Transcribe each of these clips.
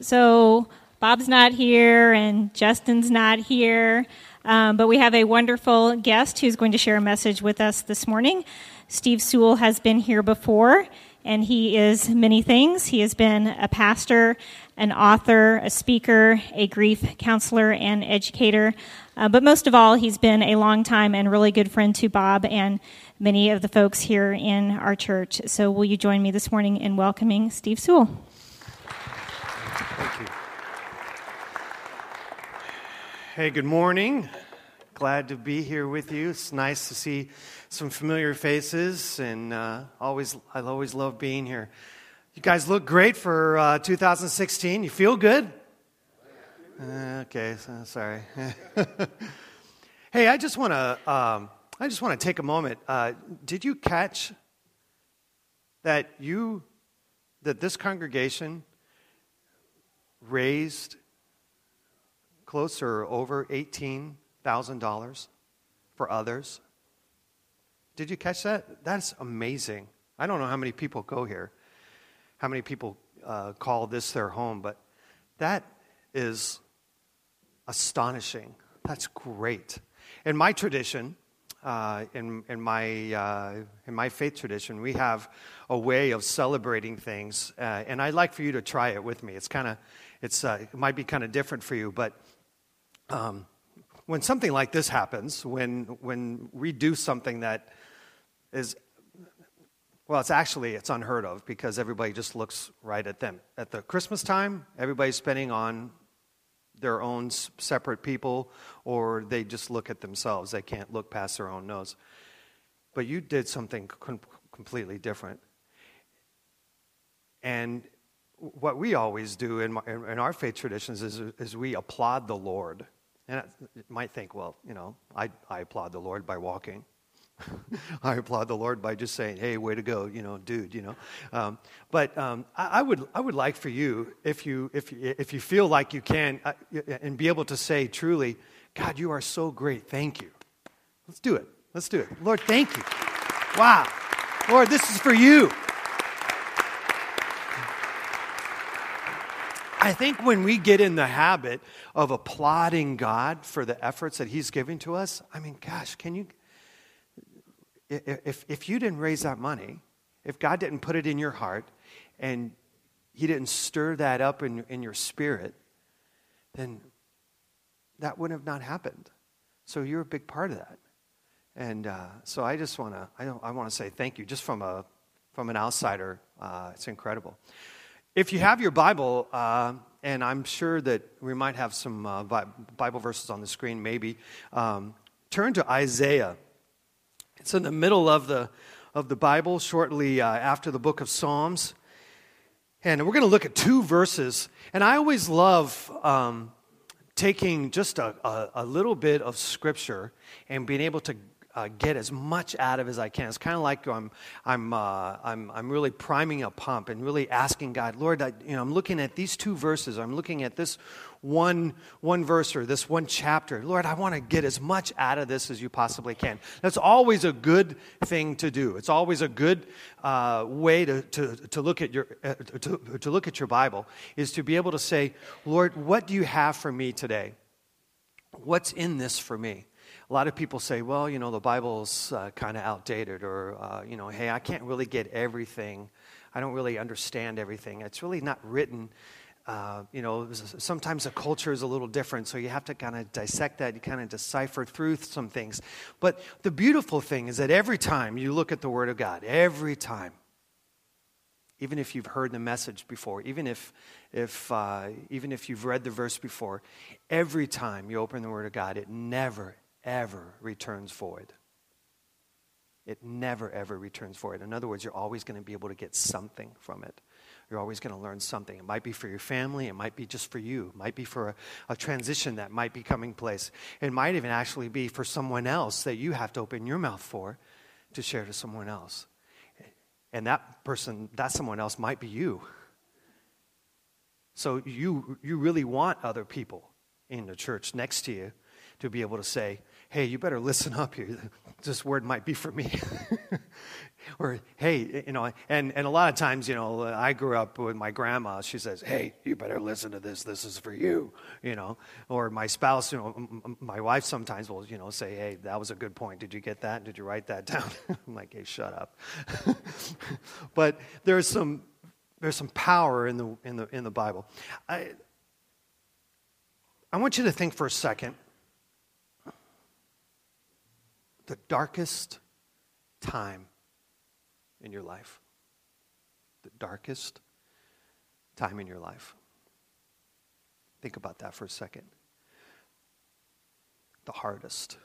So Bob's not here and Justin's not here, um, but we have a wonderful guest who's going to share a message with us this morning. Steve Sewell has been here before, and he is many things. He has been a pastor, an author, a speaker, a grief counselor, and educator. Uh, but most of all, he's been a long time and really good friend to Bob and many of the folks here in our church. So, will you join me this morning in welcoming Steve Sewell? Thank you. Hey, good morning. Glad to be here with you. It's nice to see some familiar faces, and uh, always I always love being here. You guys look great for uh, 2016. You feel good? Uh, okay, so, sorry. hey, I just want to um, I just want to take a moment. Uh, did you catch that you that this congregation raised closer over eighteen thousand dollars for others? Did you catch that? That's amazing. I don't know how many people go here, how many people uh, call this their home, but that is astonishing. That's great. In my tradition, uh, in, in, my, uh, in my faith tradition, we have a way of celebrating things, uh, and I'd like for you to try it with me. It's kind of, it's, uh, it might be kind of different for you, but um, when something like this happens, when, when we do something that is, well, it's actually, it's unheard of because everybody just looks right at them. At the Christmas time, everybody's spending on their own separate people or they just look at themselves. They can't look past their own nose. But you did something com- completely different. And what we always do in, my, in our faith traditions is, is we applaud the Lord. And you might think, well, you know, I, I applaud the Lord by walking. I applaud the Lord by just saying, "Hey, way to go, you know, dude," you know. Um, but um, I, I, would, I would like for you, if you, if, if you feel like you can, uh, and be able to say truly, "God, you are so great. Thank you." Let's do it. Let's do it. Lord, thank you. Wow, Lord, this is for you. I think when we get in the habit of applauding God for the efforts that He's giving to us, I mean, gosh, can you? if, if you didn't raise that money, if God didn't put it in your heart and He didn't stir that up in, in your spirit, then that wouldn't have not happened. So you're a big part of that. And uh, so I just want to I, I want to say thank you just from a from an outsider. Uh, it's incredible. If you have your Bible, uh, and I'm sure that we might have some uh, Bible verses on the screen, maybe um, turn to Isaiah it's in the middle of the, of the Bible, shortly uh, after the book of Psalms. And we're going to look at two verses. And I always love um, taking just a, a, a, little bit of scripture and being able to uh, get as much out of as I can. It's kind of like I'm, I'm, uh, I'm, I'm really priming a pump and really asking God, Lord, I, you know, I'm looking at these two verses. I'm looking at this one, one verse or this one chapter. Lord, I want to get as much out of this as you possibly can. That's always a good thing to do. It's always a good uh, way to, to, to, look at your, uh, to, to look at your Bible is to be able to say, Lord, what do you have for me today? What's in this for me? A lot of people say, well, you know, the Bible's uh, kind of outdated, or, uh, you know, hey, I can't really get everything. I don't really understand everything. It's really not written. Uh, you know, sometimes the culture is a little different, so you have to kind of dissect that, you kind of decipher through some things. But the beautiful thing is that every time you look at the Word of God, every time, even if you've heard the message before, even if, if, uh, even if you've read the verse before, every time you open the Word of God, it never, ever returns void. It never, ever returns void. In other words, you're always going to be able to get something from it. You're always going to learn something. It might be for your family, it might be just for you, it might be for a, a transition that might be coming place. It might even actually be for someone else that you have to open your mouth for to share to someone else. And that person, that someone else might be you. So you, you really want other people in the church next to you to be able to say, hey, you better listen up here. This word might be for me. or, hey, you know, and, and a lot of times, you know, I grew up with my grandma. She says, hey, you better listen to this. This is for you, you know. Or my spouse, you know, my wife sometimes will, you know, say, hey, that was a good point. Did you get that? Did you write that down? I'm like, hey, shut up. but there's some, there's some power in the, in the, in the Bible. I, I want you to think for a second the darkest time in your life. The darkest time in your life. Think about that for a second. The hardest,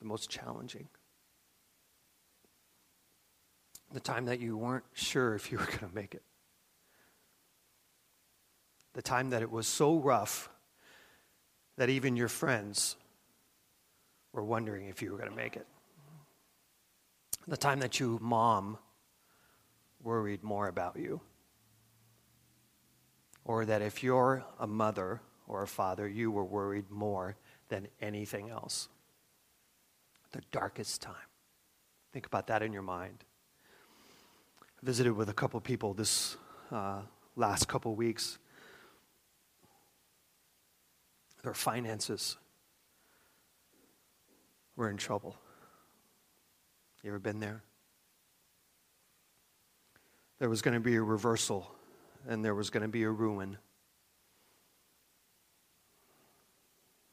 the most challenging. The time that you weren't sure if you were going to make it. The time that it was so rough that even your friends were wondering if you were going to make it. The time that you, mom, worried more about you. Or that if you're a mother or a father, you were worried more than anything else. The darkest time. Think about that in your mind. I visited with a couple people this uh, last couple weeks. Their finances we're in trouble. You ever been there? There was going to be a reversal, and there was going to be a ruin.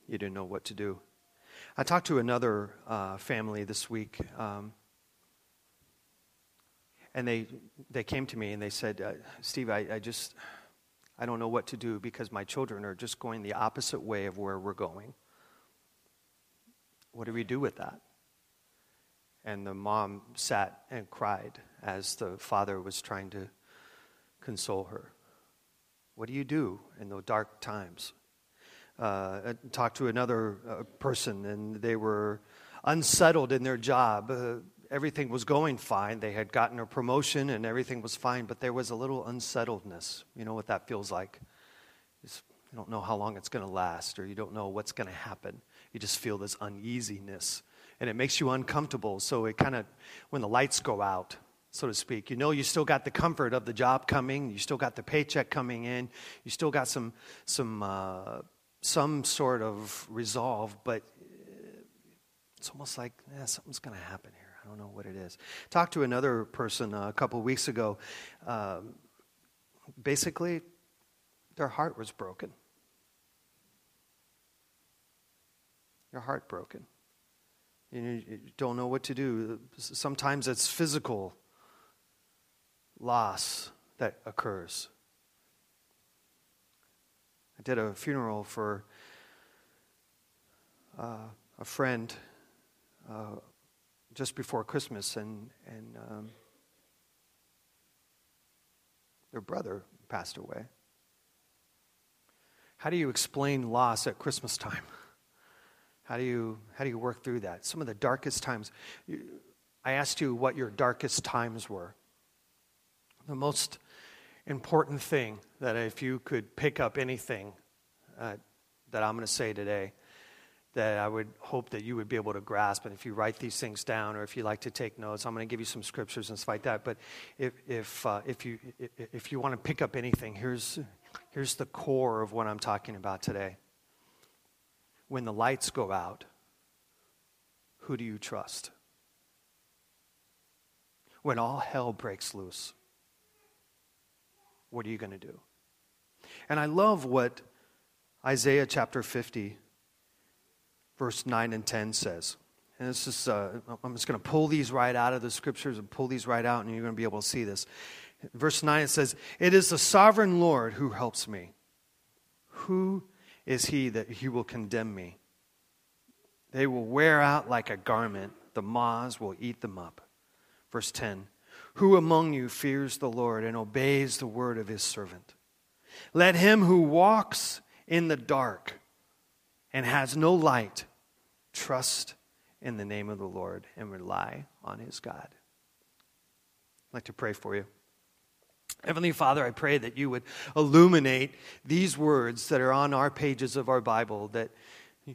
You didn't know what to do. I talked to another uh, family this week, um, and they they came to me and they said, uh, "Steve, I, I just I don't know what to do because my children are just going the opposite way of where we're going." What do we do with that? And the mom sat and cried as the father was trying to console her. What do you do in those dark times? Uh, talked to another uh, person, and they were unsettled in their job. Uh, everything was going fine. They had gotten a promotion, and everything was fine, but there was a little unsettledness. You know what that feels like? It's, you don't know how long it's going to last, or you don't know what's going to happen you just feel this uneasiness and it makes you uncomfortable. So it kind of, when the lights go out, so to speak, you know you still got the comfort of the job coming, you still got the paycheck coming in, you still got some, some, uh, some sort of resolve, but it's almost like eh, something's going to happen here. I don't know what it is. Talked to another person a couple weeks ago. Um, basically, their heart was broken. You're heartbroken. You don't know what to do. Sometimes it's physical loss that occurs. I did a funeral for uh, a friend uh, just before Christmas, and, and um, their brother passed away. How do you explain loss at Christmas time? How do you, how do you work through that? Some of the darkest times. I asked you what your darkest times were. The most important thing that if you could pick up anything uh, that I'm going to say today, that I would hope that you would be able to grasp. And if you write these things down or if you like to take notes, I'm going to give you some scriptures and stuff like that. But if, if, uh, if, you, if you want to pick up anything, here's, here's the core of what I'm talking about today when the lights go out, who do you trust? When all hell breaks loose, what are you going to do? And I love what Isaiah chapter 50, verse 9 and 10 says. And this is, uh, I'm just going to pull these right out of the scriptures and pull these right out, and you're going to be able to see this. Verse 9 it says, It is the sovereign Lord who helps me. Who is he that he will condemn me? They will wear out like a garment, the moths will eat them up. Verse 10 Who among you fears the Lord and obeys the word of his servant? Let him who walks in the dark and has no light trust in the name of the Lord and rely on his God. I'd like to pray for you. Heavenly Father, I pray that you would illuminate these words that are on our pages of our Bible, that,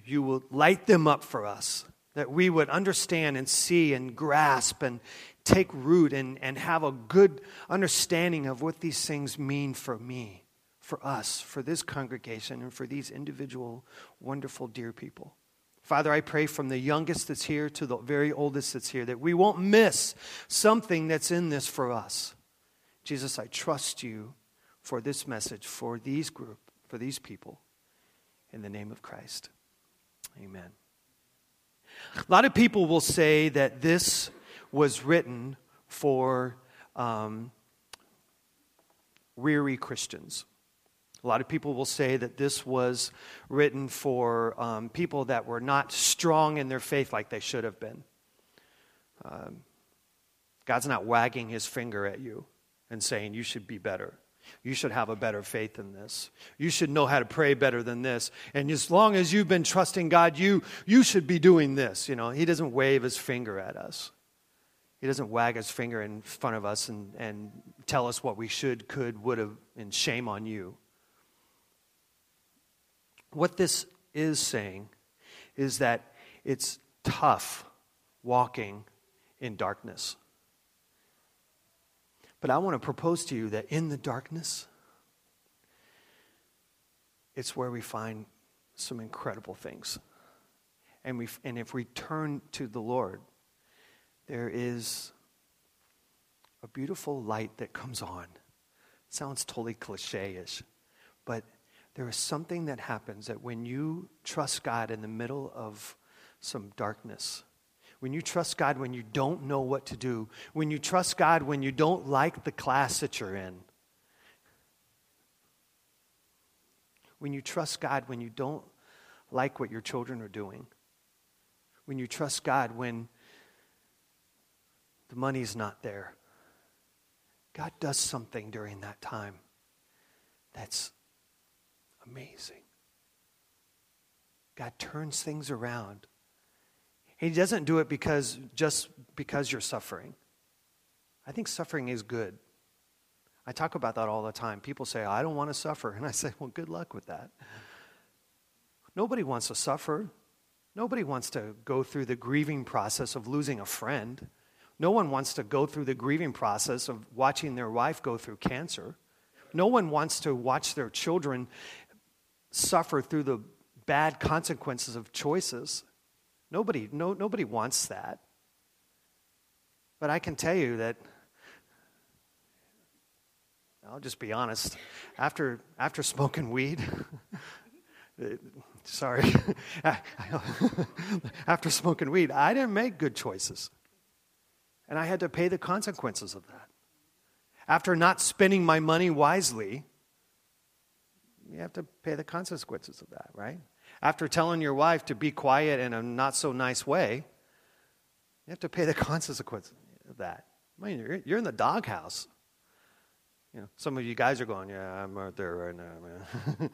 you will light them up for us, that we would understand and see and grasp and take root and, and have a good understanding of what these things mean for me, for us, for this congregation, and for these individual, wonderful, dear people. Father, I pray from the youngest that's here to the very oldest that's here that we won't miss something that's in this for us. Jesus, I trust you for this message, for these group, for these people, in the name of Christ. Amen. A lot of people will say that this was written for um, weary Christians. A lot of people will say that this was written for um, people that were not strong in their faith like they should have been. Um, God's not wagging his finger at you and saying, You should be better. You should have a better faith in this. You should know how to pray better than this. And as long as you've been trusting God, you, you should be doing this. You know, He doesn't wave His finger at us. He doesn't wag His finger in front of us and, and tell us what we should, could, would have, and shame on you. What this is saying is that it's tough walking in darkness. But I want to propose to you that in the darkness, it's where we find some incredible things. And, we, and if we turn to the Lord, there is a beautiful light that comes on. It sounds totally cliche ish, but there is something that happens that when you trust God in the middle of some darkness, when you trust God when you don't know what to do, when you trust God when you don't like the class that you're in, when you trust God when you don't like what your children are doing, when you trust God when the money's not there, God does something during that time that's amazing. God turns things around he doesn't do it because just because you're suffering. I think suffering is good. I talk about that all the time. People say, I don't want to suffer. And I say, well, good luck with that. Nobody wants to suffer. Nobody wants to go through the grieving process of losing a friend. No one wants to go through the grieving process of watching their wife go through cancer. No one wants to watch their children suffer through the bad consequences of choices. Nobody, no, nobody wants that. But I can tell you that, I'll just be honest, after, after smoking weed, sorry, after smoking weed, I didn't make good choices. And I had to pay the consequences of that. After not spending my money wisely, you have to pay the consequences of that, right? After telling your wife to be quiet in a not so nice way, you have to pay the consequences of that. I mean, you're, you're in the doghouse. You know, some of you guys are going, yeah, I'm out there right now, man.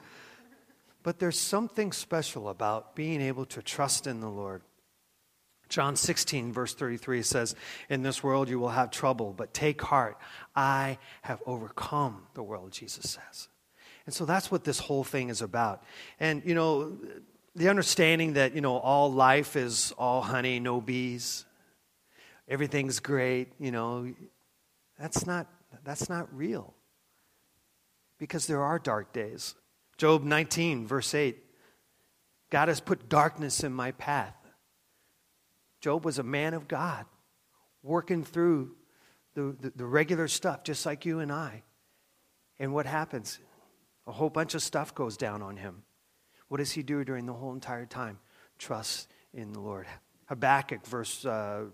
but there's something special about being able to trust in the Lord. John 16, verse 33 says, In this world you will have trouble, but take heart. I have overcome the world, Jesus says. And so that's what this whole thing is about. And, you know, the understanding that, you know, all life is all honey, no bees, everything's great, you know, that's not, that's not real. Because there are dark days. Job 19, verse 8 God has put darkness in my path. Job was a man of God, working through the, the, the regular stuff, just like you and I. And what happens? A whole bunch of stuff goes down on him. What does he do during the whole entire time? Trust in the Lord. Habakkuk, verse uh,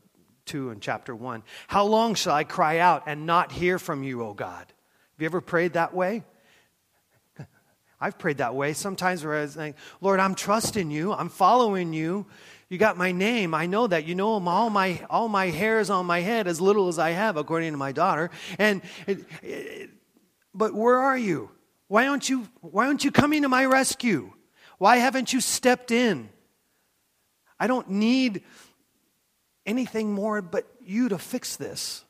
2 and chapter 1. How long shall I cry out and not hear from you, O God? Have you ever prayed that way? I've prayed that way sometimes where I was like, Lord, I'm trusting you. I'm following you. You got my name. I know that. You know all my, all my hairs on my head, as little as I have, according to my daughter. And, it, it, but where are you? Why aren't you, why aren't you coming to my rescue? Why haven't you stepped in? I don't need anything more but you to fix this.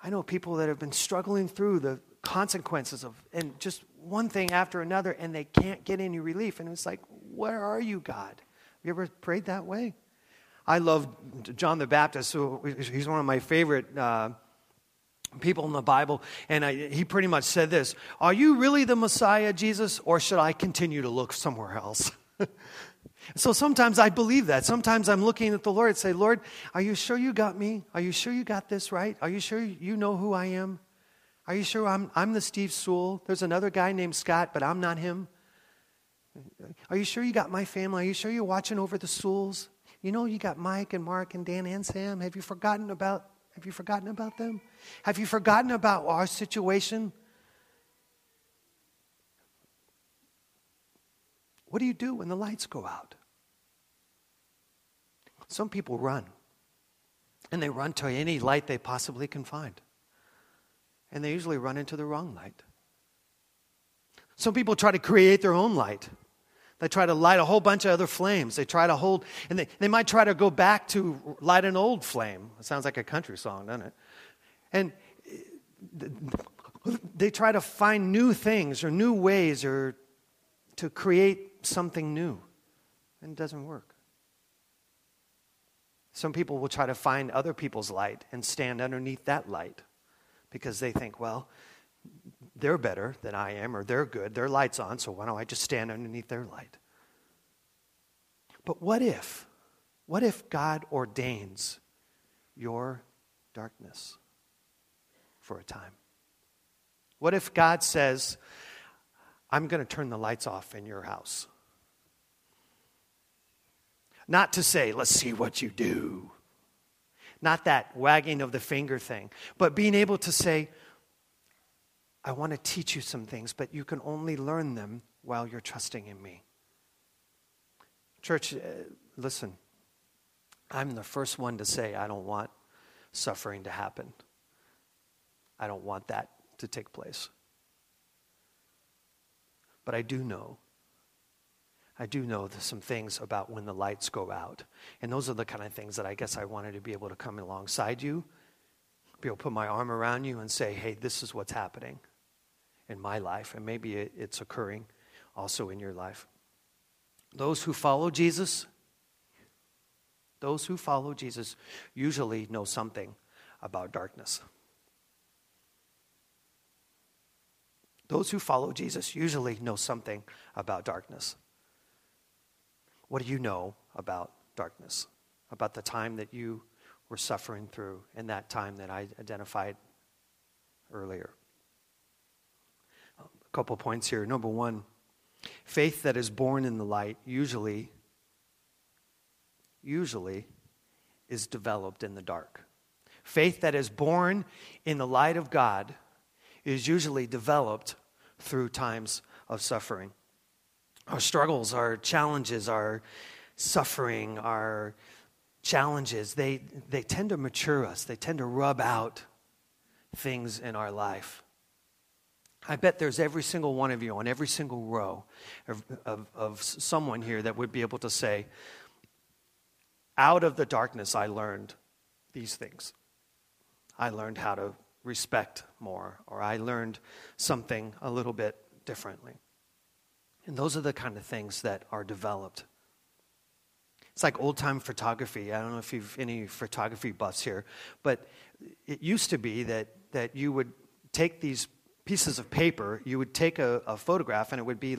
I know people that have been struggling through the consequences of, and just one thing after another, and they can't get any relief. And it's like, where are you, God? Have you ever prayed that way? I love John the Baptist. So he's one of my favorite uh, people in the Bible. And I, he pretty much said this Are you really the Messiah, Jesus, or should I continue to look somewhere else? so sometimes I believe that. Sometimes I'm looking at the Lord and say, Lord, are you sure you got me? Are you sure you got this right? Are you sure you know who I am? Are you sure I'm, I'm the Steve Sewell? There's another guy named Scott, but I'm not him. Are you sure you got my family? Are you sure you're watching over the Sewells? You know you got Mike and Mark and Dan and Sam. Have you forgotten about have you forgotten about them? Have you forgotten about our situation? What do you do when the lights go out? Some people run. And they run to any light they possibly can find. And they usually run into the wrong light. Some people try to create their own light. They try to light a whole bunch of other flames. They try to hold, and they, they might try to go back to light an old flame. It sounds like a country song, doesn't it? And uh, they try to find new things or new ways or to create something new. And it doesn't work. Some people will try to find other people's light and stand underneath that light because they think, well, they're better than I am, or they're good, their light's on, so why don't I just stand underneath their light? But what if? What if God ordains your darkness for a time? What if God says, I'm going to turn the lights off in your house? Not to say, let's see what you do. Not that wagging of the finger thing, but being able to say, I want to teach you some things, but you can only learn them while you're trusting in me. Church, uh, listen, I'm the first one to say I don't want suffering to happen. I don't want that to take place. But I do know, I do know some things about when the lights go out. And those are the kind of things that I guess I wanted to be able to come alongside you, be able to put my arm around you and say, hey, this is what's happening in my life, and maybe it's occurring also in your life. Those who follow Jesus, those who follow Jesus usually know something about darkness. Those who follow Jesus usually know something about darkness. What do you know about darkness? About the time that you were suffering through and that time that I identified earlier? Couple points here. Number one, faith that is born in the light usually, usually is developed in the dark. Faith that is born in the light of God is usually developed through times of suffering. Our struggles, our challenges, our suffering, our challenges, they, they tend to mature us. They tend to rub out things in our life. I bet there's every single one of you on every single row of, of, of, someone here that would be able to say, Out of the darkness, I learned these things. I learned how to respect more, or I learned something a little bit differently. And those are the kind of things that are developed. It's like old time photography. I don't know if you've any photography buffs here, but it used to be that, that you would take these pieces of paper, you would take a, a, photograph and it would be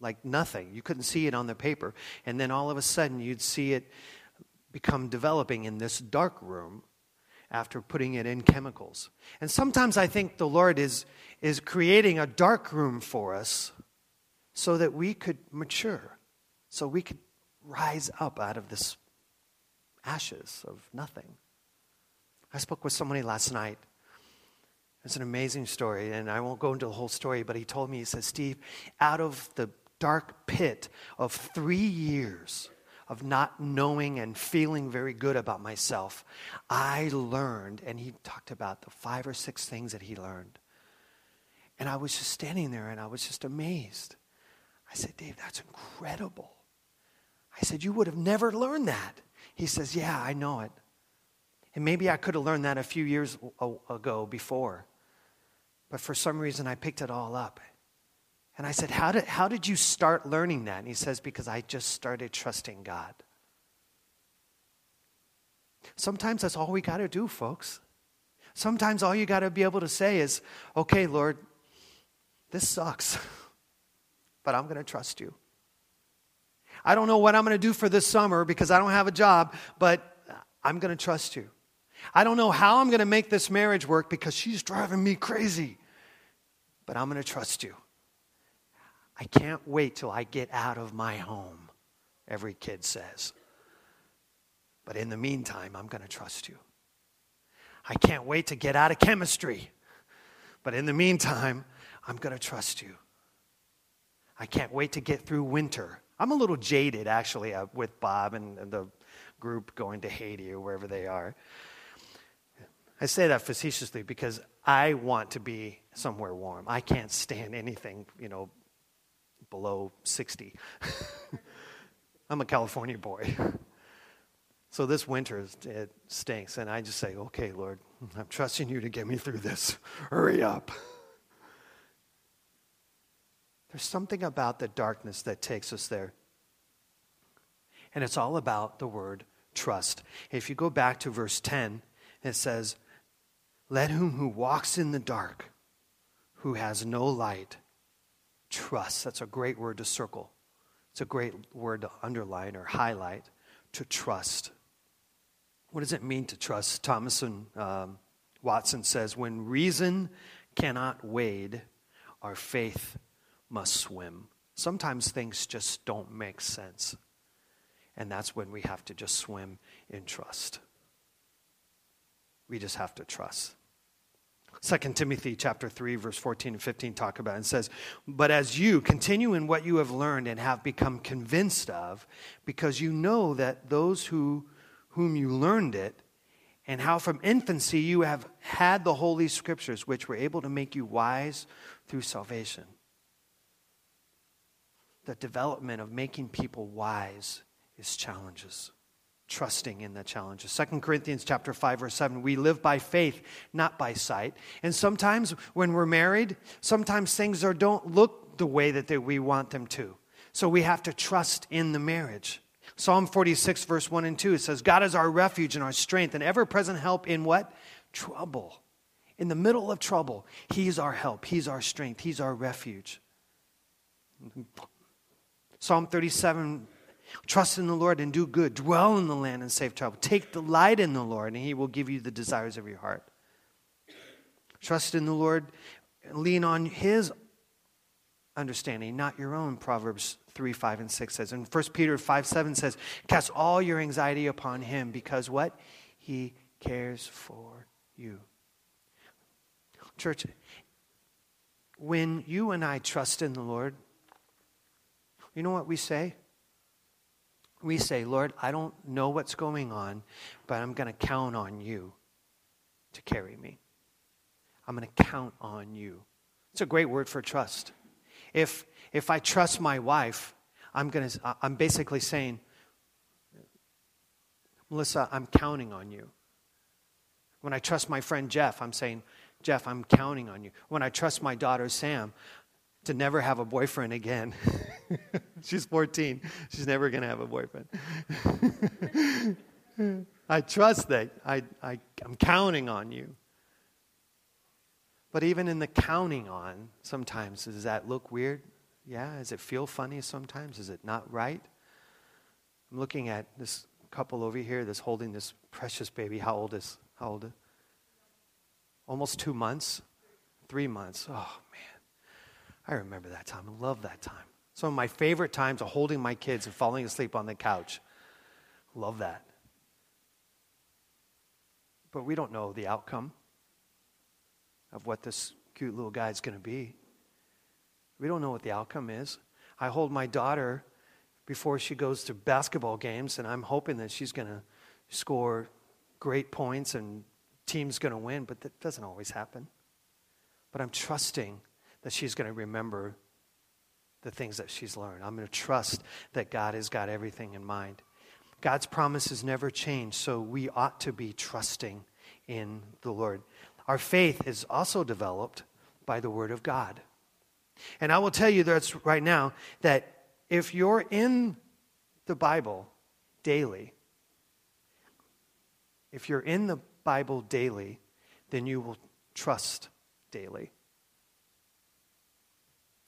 like nothing. You couldn't see it on the paper. And then all of a sudden, you'd see it become developing in this dark room after putting it in chemicals. And sometimes I think the Lord is, is creating a dark room for us so that we could mature, so we could rise up out of this ashes of nothing. I spoke with somebody last night it's an amazing story, and I won't go into the whole story, but he told me, he says, Steve, out of the dark pit of three years of not knowing and feeling very good about myself, I learned, and he talked about the five or six things that he learned. And I was just standing there and I was just amazed. I said, Dave, that's incredible. I said, You would have never learned that. He says, Yeah, I know it. And maybe I could have learned that a few years ago before. But for some reason, I picked it all up. And I said, how did, how did you start learning that? And he says, Because I just started trusting God. Sometimes that's all we got to do, folks. Sometimes all you got to be able to say is, Okay, Lord, this sucks, but I'm going to trust you. I don't know what I'm going to do for this summer because I don't have a job, but I'm going to trust you. I don't know how I'm going to make this marriage work because she's driving me crazy, but I'm going to trust you. I can't wait till I get out of my home, every kid says. But in the meantime, I'm going to trust you. I can't wait to get out of chemistry. But in the meantime, I'm going to trust you. I can't wait to get through winter. I'm a little jaded, actually, uh, with Bob and, and the group going to Haiti or wherever they are. I say that facetiously because I want to be somewhere warm. I can't stand anything, you know, below 60. I'm a California boy. So this winter, it stinks. And I just say, okay, Lord, I'm trusting you to get me through this. Hurry up. There's something about the darkness that takes us there. And it's all about the word trust. If you go back to verse 10, it says, Let him who walks in the dark, who has no light, trust. That's a great word to circle. It's a great word to underline or highlight to trust. What does it mean to trust? Thomas and um, Watson says, when reason cannot wade, our faith must swim. Sometimes things just don't make sense. And that's when we have to just swim in trust. We just have to trust. 2 Timothy chapter 3 verse 14 and 15 talk about it and says, "But as you continue in what you have learned and have become convinced of, because you know that those who whom you learned it and how from infancy you have had the holy scriptures which were able to make you wise through salvation." The development of making people wise is challenges trusting in the challenges. Second Corinthians chapter 5 verse 7, we live by faith, not by sight. And sometimes when we're married, sometimes things are, don't look the way that they, we want them to. So we have to trust in the marriage. Psalm 46 verse 1 and 2 it says, God is our refuge and our strength and ever-present help in what? Trouble. In the middle of trouble, he's our help, he's our strength, he's our refuge. Psalm 37 Trust in the Lord and do good. Dwell in the land and save trouble. Take delight in the Lord, and He will give you the desires of your heart. Trust in the Lord. Lean on His understanding, not your own. Proverbs 3, 5, and 6 says. And 1 Peter 5, 7 says, Cast all your anxiety upon Him because what? He cares for you. Church, when you and I trust in the Lord, you know what we say? We say, Lord, I don't know what's going on, but I'm going to count on you to carry me. I'm going to count on you. It's a great word for trust. If, if I trust my wife, I'm, gonna, I'm basically saying, Melissa, I'm counting on you. When I trust my friend Jeff, I'm saying, Jeff, I'm counting on you. When I trust my daughter Sam, to never have a boyfriend again. She's 14. She's never going to have a boyfriend. I trust that. I, I, I'm counting on you. But even in the counting on, sometimes, does that look weird? Yeah. Does it feel funny sometimes? Is it not right? I'm looking at this couple over here that's holding this precious baby. How old is? How old? Almost two months, three months. Oh man. I remember that time. I love that time. Some of my favorite times are holding my kids and falling asleep on the couch. Love that. But we don't know the outcome of what this cute little guy is going to be. We don't know what the outcome is. I hold my daughter before she goes to basketball games, and I'm hoping that she's going to score great points and team's going to win, but that doesn't always happen. But I'm trusting that she's going to remember the things that she's learned. I'm going to trust that God has got everything in mind. God's promises never change, so we ought to be trusting in the Lord. Our faith is also developed by the Word of God. And I will tell you that's right now that if you're in the Bible daily, if you're in the Bible daily, then you will trust daily.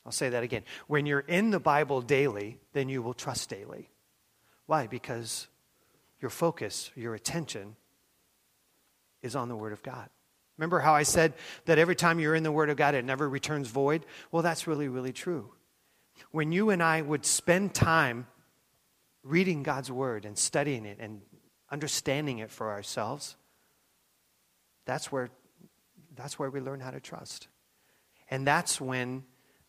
I'll say that again. When you're in the Bible daily, then you will trust daily. Why? Because your focus, your attention is on the Word of God. Remember how I said that every time you're in the Word of God, it never returns void? Well, that's really, really true. When you and I would spend time reading God's Word and studying it and understanding it for ourselves, that's where, that's where we learn how to trust. And that's when,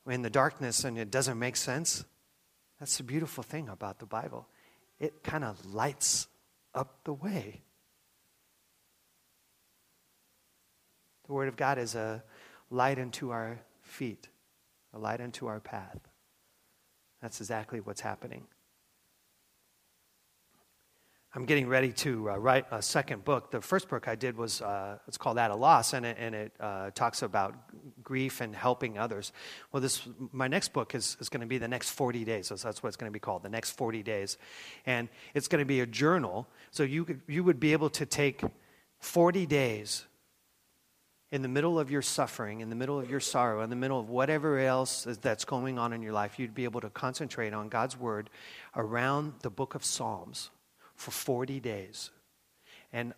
when the darkness and it doesn't make sense, that's the beautiful thing about the Bible. It kind of lights up the way. The Word of God is a light unto our feet, a light unto our path. That's exactly what's happening. I'm getting ready to uh, write a second book. The first book I did was uh, it's called At a Loss, and it, and it uh, talks about grief and helping others. Well, this my next book is, is going to be the next 40 days. So that's what it's going to be called, the next 40 days, and it's going to be a journal. So you could, you would be able to take 40 days in the middle of your suffering, in the middle of your sorrow, in the middle of whatever else that's going on in your life, you'd be able to concentrate on God's word around the book of Psalms for 40 days. And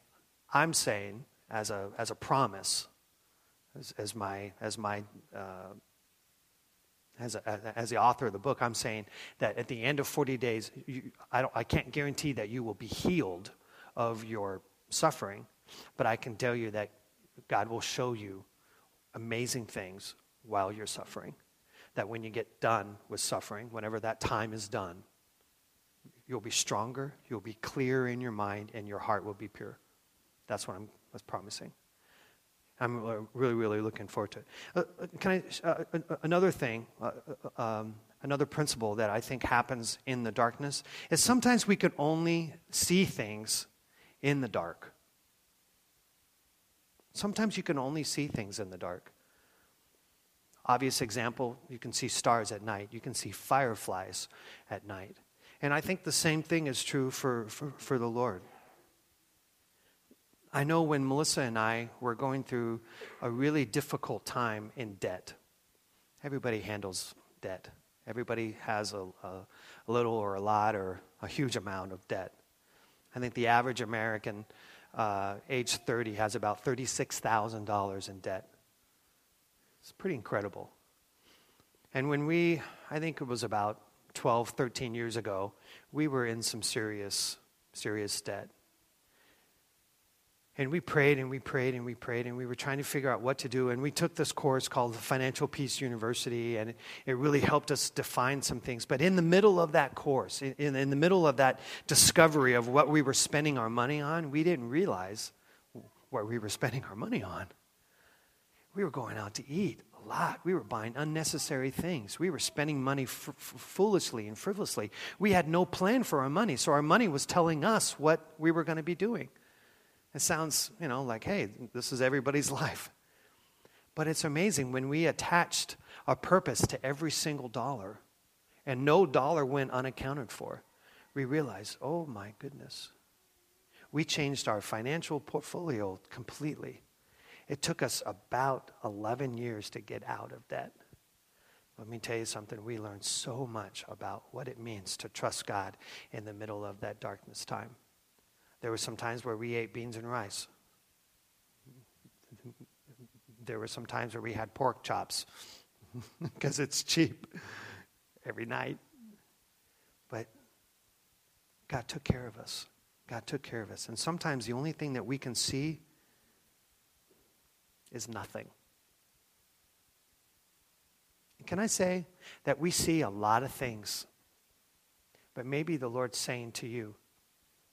I'm saying, as a, as a promise, as, as my, as, my uh, as, a, as the author of the book, I'm saying that at the end of 40 days, you, I, I can't guarantee that you will be healed of your suffering, but I can tell you that God will show you amazing things while you're suffering. That when you get done with suffering, whenever that time is done, you'll be stronger, you'll be clear in your mind, and your heart will be pure. That's what I'm was promising. I'm uh, really, really looking forward to it. Uh, uh can I, uh, uh, another thing, uh, um, another principle that I think happens in the darkness is sometimes we can only see things in the dark. Sometimes you can only see things in the dark. Obvious example, you can see stars at night, you can see fireflies at night. And I think the same thing is true for, for, for the Lord. I know when Melissa and I were going through a really difficult time in debt, everybody handles debt. Everybody has a, a, little or a lot or a huge amount of debt. I think the average American uh, age 30 has about $36,000 in debt. It's pretty incredible. And when we, I think it was about 12, 13 years ago, we were in some serious, serious debt. And we prayed and we prayed and we prayed and we were trying to figure out what to do. And we took this course called the Financial Peace University, and it really helped us define some things. But in the middle of that course, in, in the middle of that discovery of what we were spending our money on, we didn't realize what we were spending our money on. We were going out to eat lot. We were buying unnecessary things. We were spending money f- f- foolishly and frivolously. We had no plan for our money, so our money was telling us what we were going to be doing. It sounds, you know, like, hey, this is everybody's life. But it's amazing when we attached a purpose to every single dollar and no dollar went unaccounted for, we realized, oh my goodness, we changed our financial portfolio completely. It took us about 11 years to get out of debt. Let me tell you something. We learned so much about what it means to trust God in the middle of that darkness time. There were some times where we ate beans and rice. There were some times where we had pork chops because it's cheap every night. But God took care of us. God took care of us. And sometimes the only thing that we can see is nothing. And can I say that we see a lot of things, but maybe the Lord's saying to you,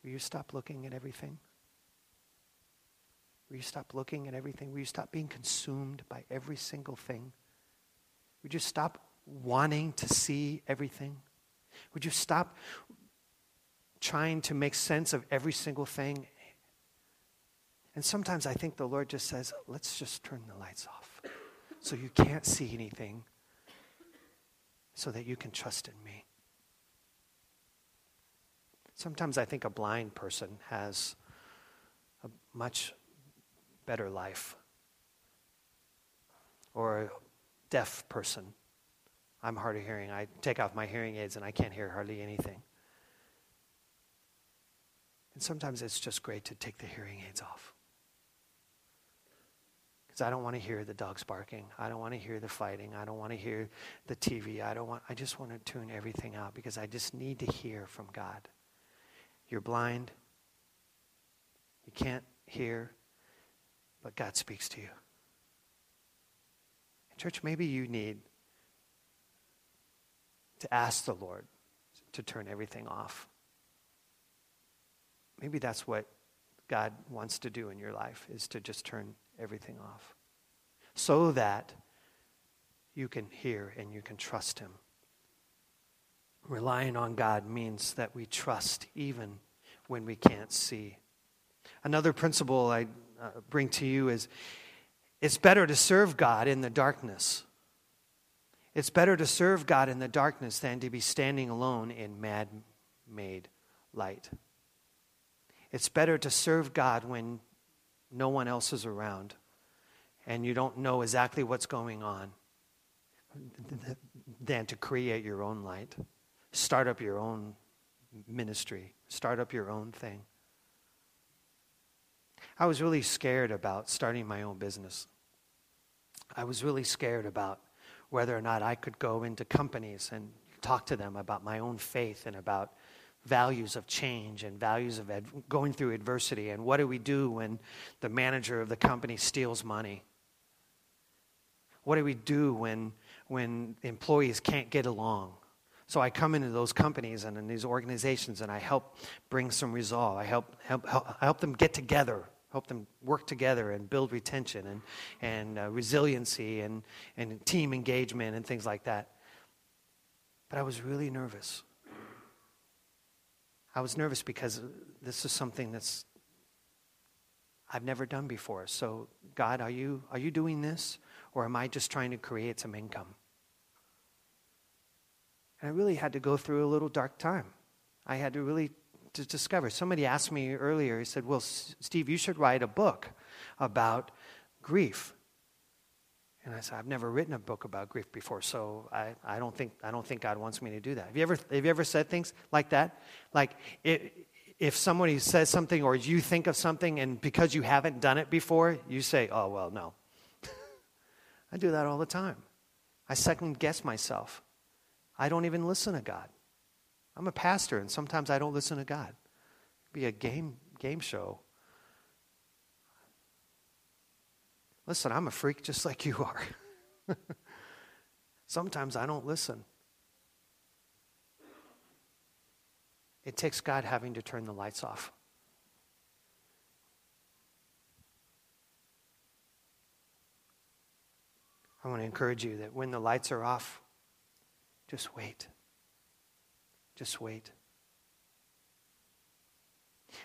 Will you stop looking at everything? Will you stop looking at everything? Will you stop being consumed by every single thing? Would you stop wanting to see everything? Would you stop trying to make sense of every single thing? And sometimes I think the Lord just says, let's just turn the lights off. so you can't see anything, so that you can trust in me. Sometimes I think a blind person has a much better life, or a deaf person. I'm hard of hearing. I take off my hearing aids and I can't hear hardly anything. And sometimes it's just great to take the hearing aids off. I don't want to hear the dogs barking. I don't want to hear the fighting. I don't want to hear the TV. I don't want I just want to tune everything out because I just need to hear from God. You're blind. You can't hear, but God speaks to you. Church, maybe you need to ask the Lord to turn everything off. Maybe that's what God wants to do in your life is to just turn everything off so that you can hear and you can trust him. Relying on God means that we trust even when we can't see. Another principle I uh, bring to you is it's better to serve God in the darkness. It's better to serve God in the darkness than to be standing alone in mad made light. It's better to serve God when no one else is around and you don't know exactly what's going on than to create your own light, start up your own ministry, start up your own thing. I was really scared about starting my own business. I was really scared about whether or not I could go into companies and talk to them about my own faith and about values of change and values of ad- going through adversity. And what do we do when the manager of the company steals money? What do we do when, when employees can't get along? So I come into those companies and in these organizations and I help bring some resolve. I help, help, help, help them get together, help them work together and build retention and, and uh, resiliency and, and team engagement and things like that. But I was really nervous I was nervous because this is something that's I've never done before. So, God, are you, are you doing this? Or am I just trying to create some income? And I really had to go through a little dark time. I had to really to discover. Somebody asked me earlier, he said, Well, Steve, you should write a book about grief. And I said, I've never written a book about grief before, so I, I, don't, think, I don't think God wants me to do that. Have you ever, have you ever said things like that? Like, it, if somebody says something or you think of something and because you haven't done it before, you say, oh, well, no. I do that all the time. I second guess myself. I don't even listen to God. I'm a pastor, and sometimes I don't listen to God. It'd be a game, game show Listen, I'm a freak just like you are. Sometimes I don't listen. It takes God having to turn the lights off. I want to encourage you that when the lights are off, just wait. Just wait.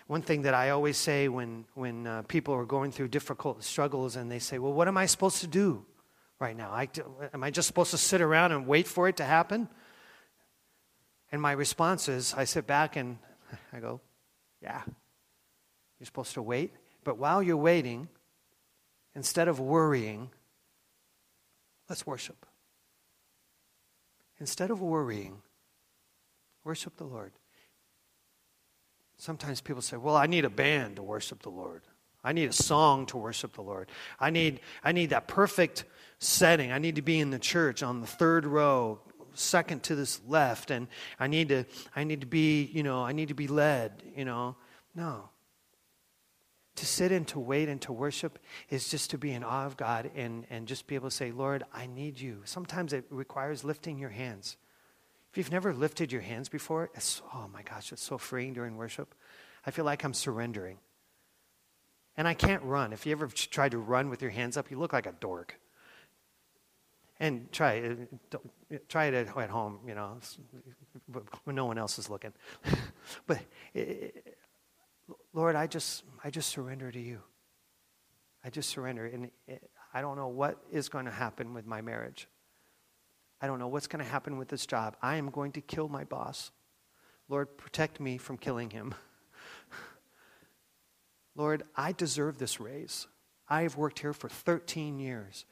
One thing that I always say when, when uh, people are going through difficult struggles and they say, Well, what am I supposed to do right now? I, am I just supposed to sit around and wait for it to happen? And my response is I sit back and I go, Yeah, you're supposed to wait. But while you're waiting, instead of worrying, let's worship. Instead of worrying, worship the Lord. Sometimes people say, Well, I need a band to worship the Lord. I need a song to worship the Lord. I need, I need that perfect setting. I need to be in the church on the third row, second to this left, and I need to, I need to be, you know, I need to be led, you know. No. To sit and to wait and to worship is just to be in awe of God and, and just be able to say, Lord, I need you. Sometimes it requires lifting your hands. If you've never lifted your hands before, it's, oh my gosh, it's so freeing during worship. I feel like I'm surrendering. And I can't run. If you ever tried to run with your hands up, you look like a dork. And try uh, it, try it at home, you know, when no one else is looking. but Lord, I just, I just surrender to you. I just surrender. And eh, I don't know what is going to happen with my marriage. I don't know what's going to happen with this job. I am going to kill my boss. Lord, protect me from killing him. Lord, I deserve this raise. I have worked here for 13 years.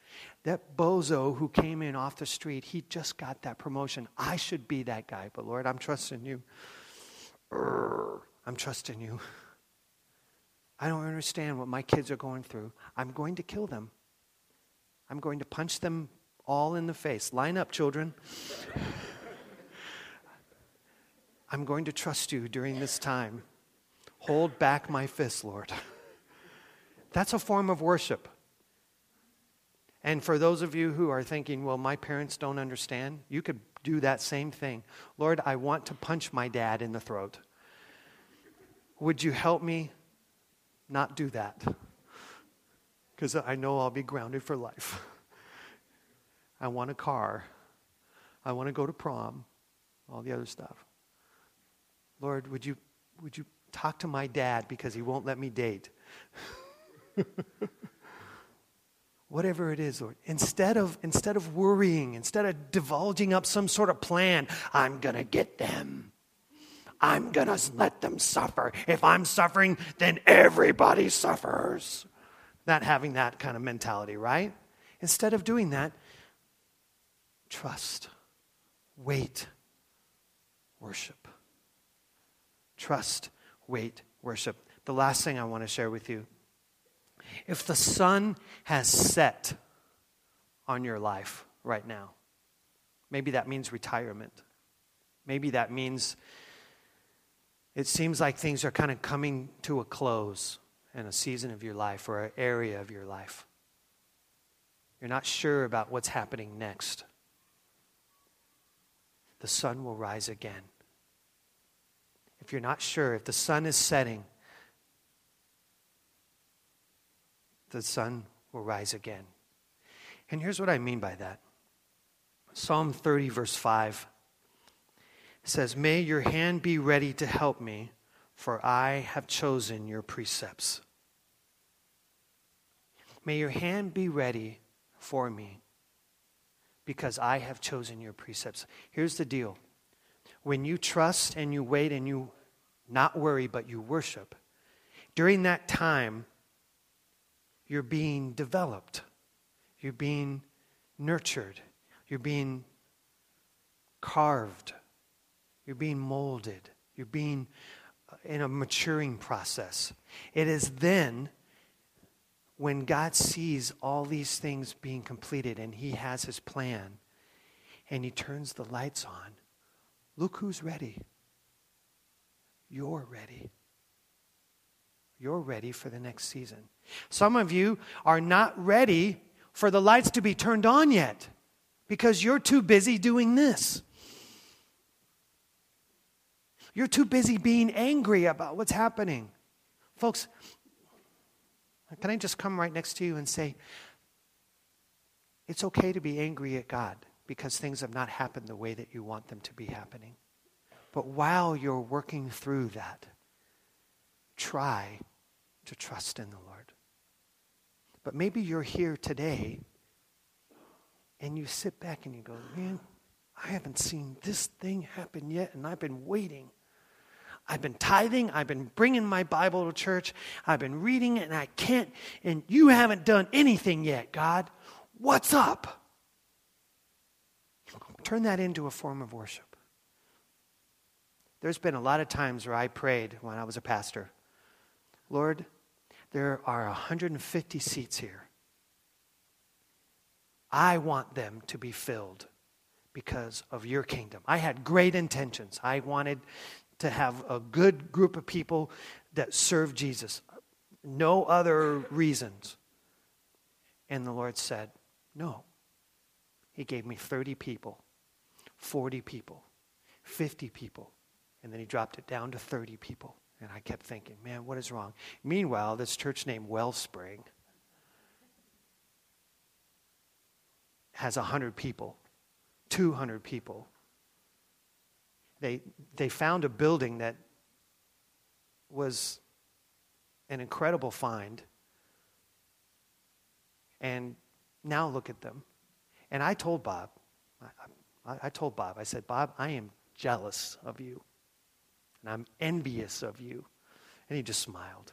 That bozo who came in off the street, he just got that promotion. I should be that guy, but Lord, I'm trusting you. I'm trusting you. I don't understand what my kids are going through. I'm going to kill them. I'm going to punch them all in the face. Line up, children. I'm going to trust you during this time. Hold back my fist, Lord. That's a form of worship. And for those of you who are thinking, well, my parents don't understand, you could do that same thing. Lord, I want to punch my dad in the throat. Would you help me not do that? Because I know I'll be grounded for life. I want a car. I want to go to prom, all the other stuff. Lord, would you, would you talk to my dad because he won't let me date? Whatever it is, Lord. Instead of, instead of worrying, instead of divulging up some sort of plan, I'm going to get them. I'm going to let them suffer. If I'm suffering, then everybody suffers. Not having that kind of mentality, right? Instead of doing that, trust, wait, worship. Trust, wait, worship. The last thing I want to share with you if the sun has set on your life right now, maybe that means retirement. Maybe that means it seems like things are kind of coming to a close in a season of your life or an area of your life. You're not sure about what's happening next. The sun will rise again. If you're not sure, if the sun is setting, the sun will rise again. And here's what I mean by that Psalm 30, verse 5 says, May your hand be ready to help me, for I have chosen your precepts. May your hand be ready for me, because I have chosen your precepts. Here's the deal. When you trust and you wait and you not worry, but you worship, during that time, you're being developed, you're being nurtured, you're being carved, you're being molded, you're being uh, in a maturing process. It is then when God sees all these things being completed and He has His plan and He turns the lights on, look who's ready. You're ready. You're ready for the next season. Some of you are not ready for the lights to be turned on yet because you're too busy doing this. You're too busy being angry about what's happening. Folks, can I just come right next to you and say, it's okay to be angry at God because things have not happened the way that you want them to be happening. But while you're working through that, try to trust in the Lord. But maybe you're here today and you sit back and you go, man, I haven't seen this thing happen yet, and I've been waiting. I've been tithing, I've been bringing my Bible to church, I've been reading it, and I can't, and you haven't done anything yet, God. What's up? Turn that into a form of worship. There's been a lot of times where I prayed when I was a pastor Lord, there are 150 seats here. I want them to be filled because of your kingdom. I had great intentions. I wanted to have a good group of people that serve Jesus. No other reasons. And the Lord said, No. He gave me 30 people, 40 people, 50 people, and then he dropped it down to 30 people. And I kept thinking, man, what is wrong? Meanwhile, this church named Wellspring has 100 people, 200 people. They, they found a building that was an incredible find. And Now look at them. And I told Bob, I, I, told Bob, I said, Bob, I am jealous of you. And I'm envious of you. And he just smiled.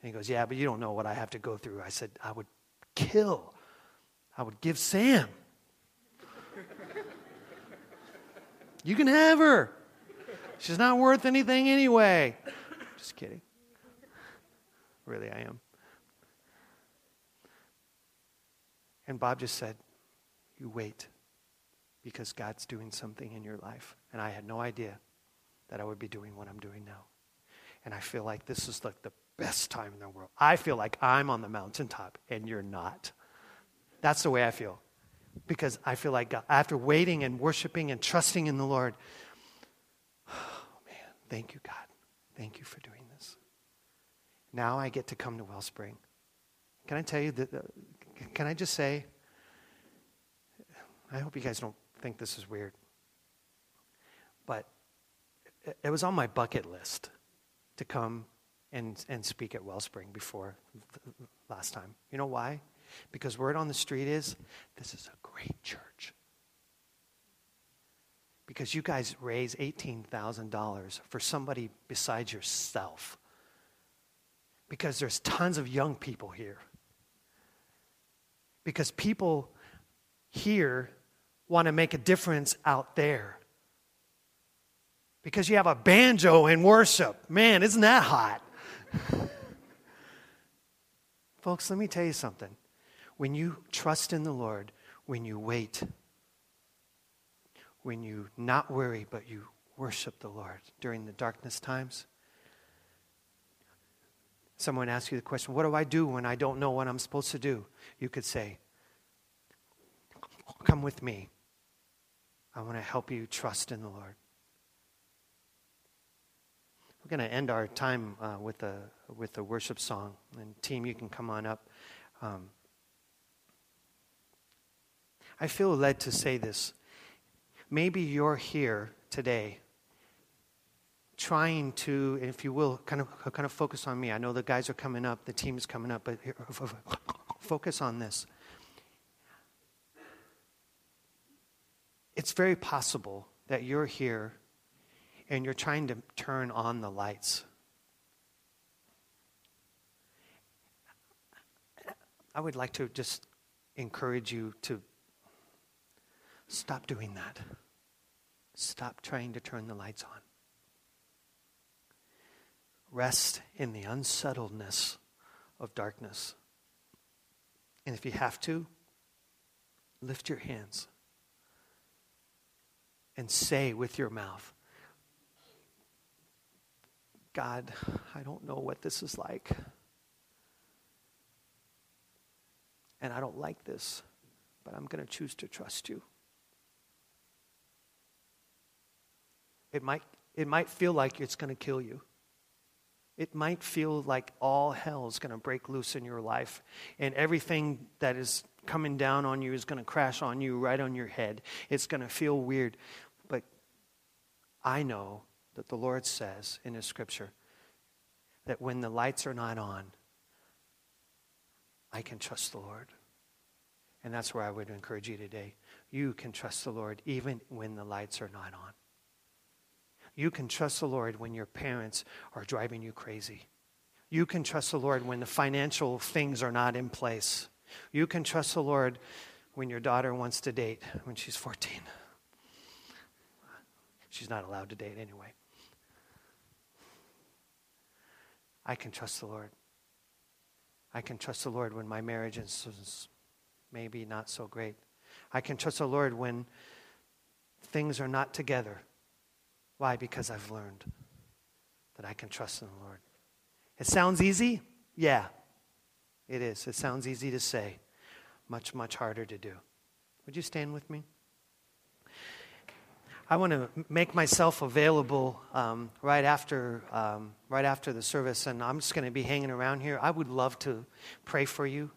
And he goes, Yeah, but you don't know what I have to go through. I said, I would kill, I would give Sam. You can have her. She's not worth anything anyway. Just kidding. Really, I am. And Bob just said, You wait because God's doing something in your life. And I had no idea that I would be doing what I'm doing now. And I feel like this is like the best time in the world. I feel like I'm on the mountaintop and you're not. That's the way I feel. Because I feel like God, after waiting and worshiping and trusting in the Lord, oh man, thank you, God. Thank you for doing this. Now I get to come to Wellspring. Can I tell you that? Uh, can I just say? I hope you guys don't think this is weird. But it was on my bucket list to come and, and speak at Wellspring before last time. You know why? Because word on the street is this is a great church. Because you guys raise $18,000 for somebody besides yourself. Because there's tons of young people here. Because people here want to make a difference out there. Because you have a banjo in worship. Man, isn't that hot? Folks, let me tell you something. When you trust in the Lord, when you wait, when you not worry, but you worship the Lord during the darkness times, someone asks you the question, What do I do when I don't know what I'm supposed to do? You could say, Come with me. I want to help you trust in the Lord. We're going to end our time uh, with, a, with a worship song. And, team, you can come on up. Um, I feel led to say this. Maybe you're here today trying to, if you will, kind of, kind of focus on me. I know the guys are coming up, the team is coming up, but focus on this. It's very possible that you're here and you're trying to turn on the lights. I would like to just encourage you to stop doing that. Stop trying to turn the lights on. Rest in the unsettledness of darkness. And if you have to, lift your hands and say with your mouth, God, I don't know what this is like. And I don't like this, but I'm going to choose to trust you. It might, it might feel like it's going to kill you. It might feel like all hell is going to break loose in your life, and everything that is coming down on you is going to crash on you right on your head. It's going to feel weird. But I know that the Lord says in His scripture that when the lights are not on, I can trust the Lord. And that's where I would encourage you today. You can trust the Lord even when the lights are not on. You can trust the Lord when your parents are driving you crazy. You can trust the Lord when the financial things are not in place. You can trust the Lord when your daughter wants to date when she's 14. She's not allowed to date anyway. I can trust the Lord. I can trust the Lord when my marriage is maybe not so great. I can trust the Lord when things are not together. Why? Because I've learned that I can trust in the Lord. It sounds easy? Yeah, it is. It sounds easy to say, much, much harder to do. Would you stand with me? I want to make myself available um, right after um, right after the service, and I'm just going to be hanging around here. I would love to pray for you.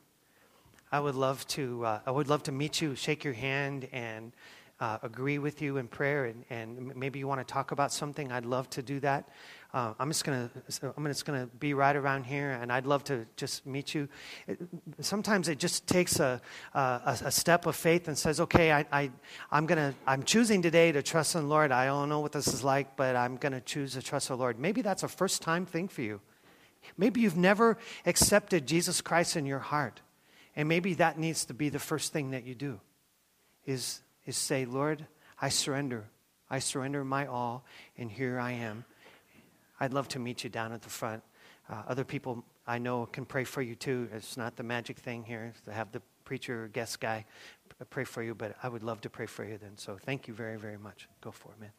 I would love to uh, I would love to meet you, shake your hand, and uh, agree with you in prayer and, and maybe you want to talk about something, I'd love to do that. Uh, I'm just gonna I'm just gonna be right around here, and I'd love to just meet you. It, sometimes it just takes a, a, a step of faith and says, "Okay, I, I I'm gonna I'm choosing today to trust in the Lord. I don't know what this is like, but I'm gonna choose to trust the Lord." Maybe that's a first time thing for you. Maybe you've never accepted Jesus Christ in your heart, and maybe that needs to be the first thing that you do. Is is say, Lord, I surrender. I surrender my all, and here I am. I'd love to meet you down at the front. Uh, other people I know can pray for you too. It's not the magic thing here to have the preacher or guest guy pray for you, but I would love to pray for you then. So thank you very, very much. Go for it, man.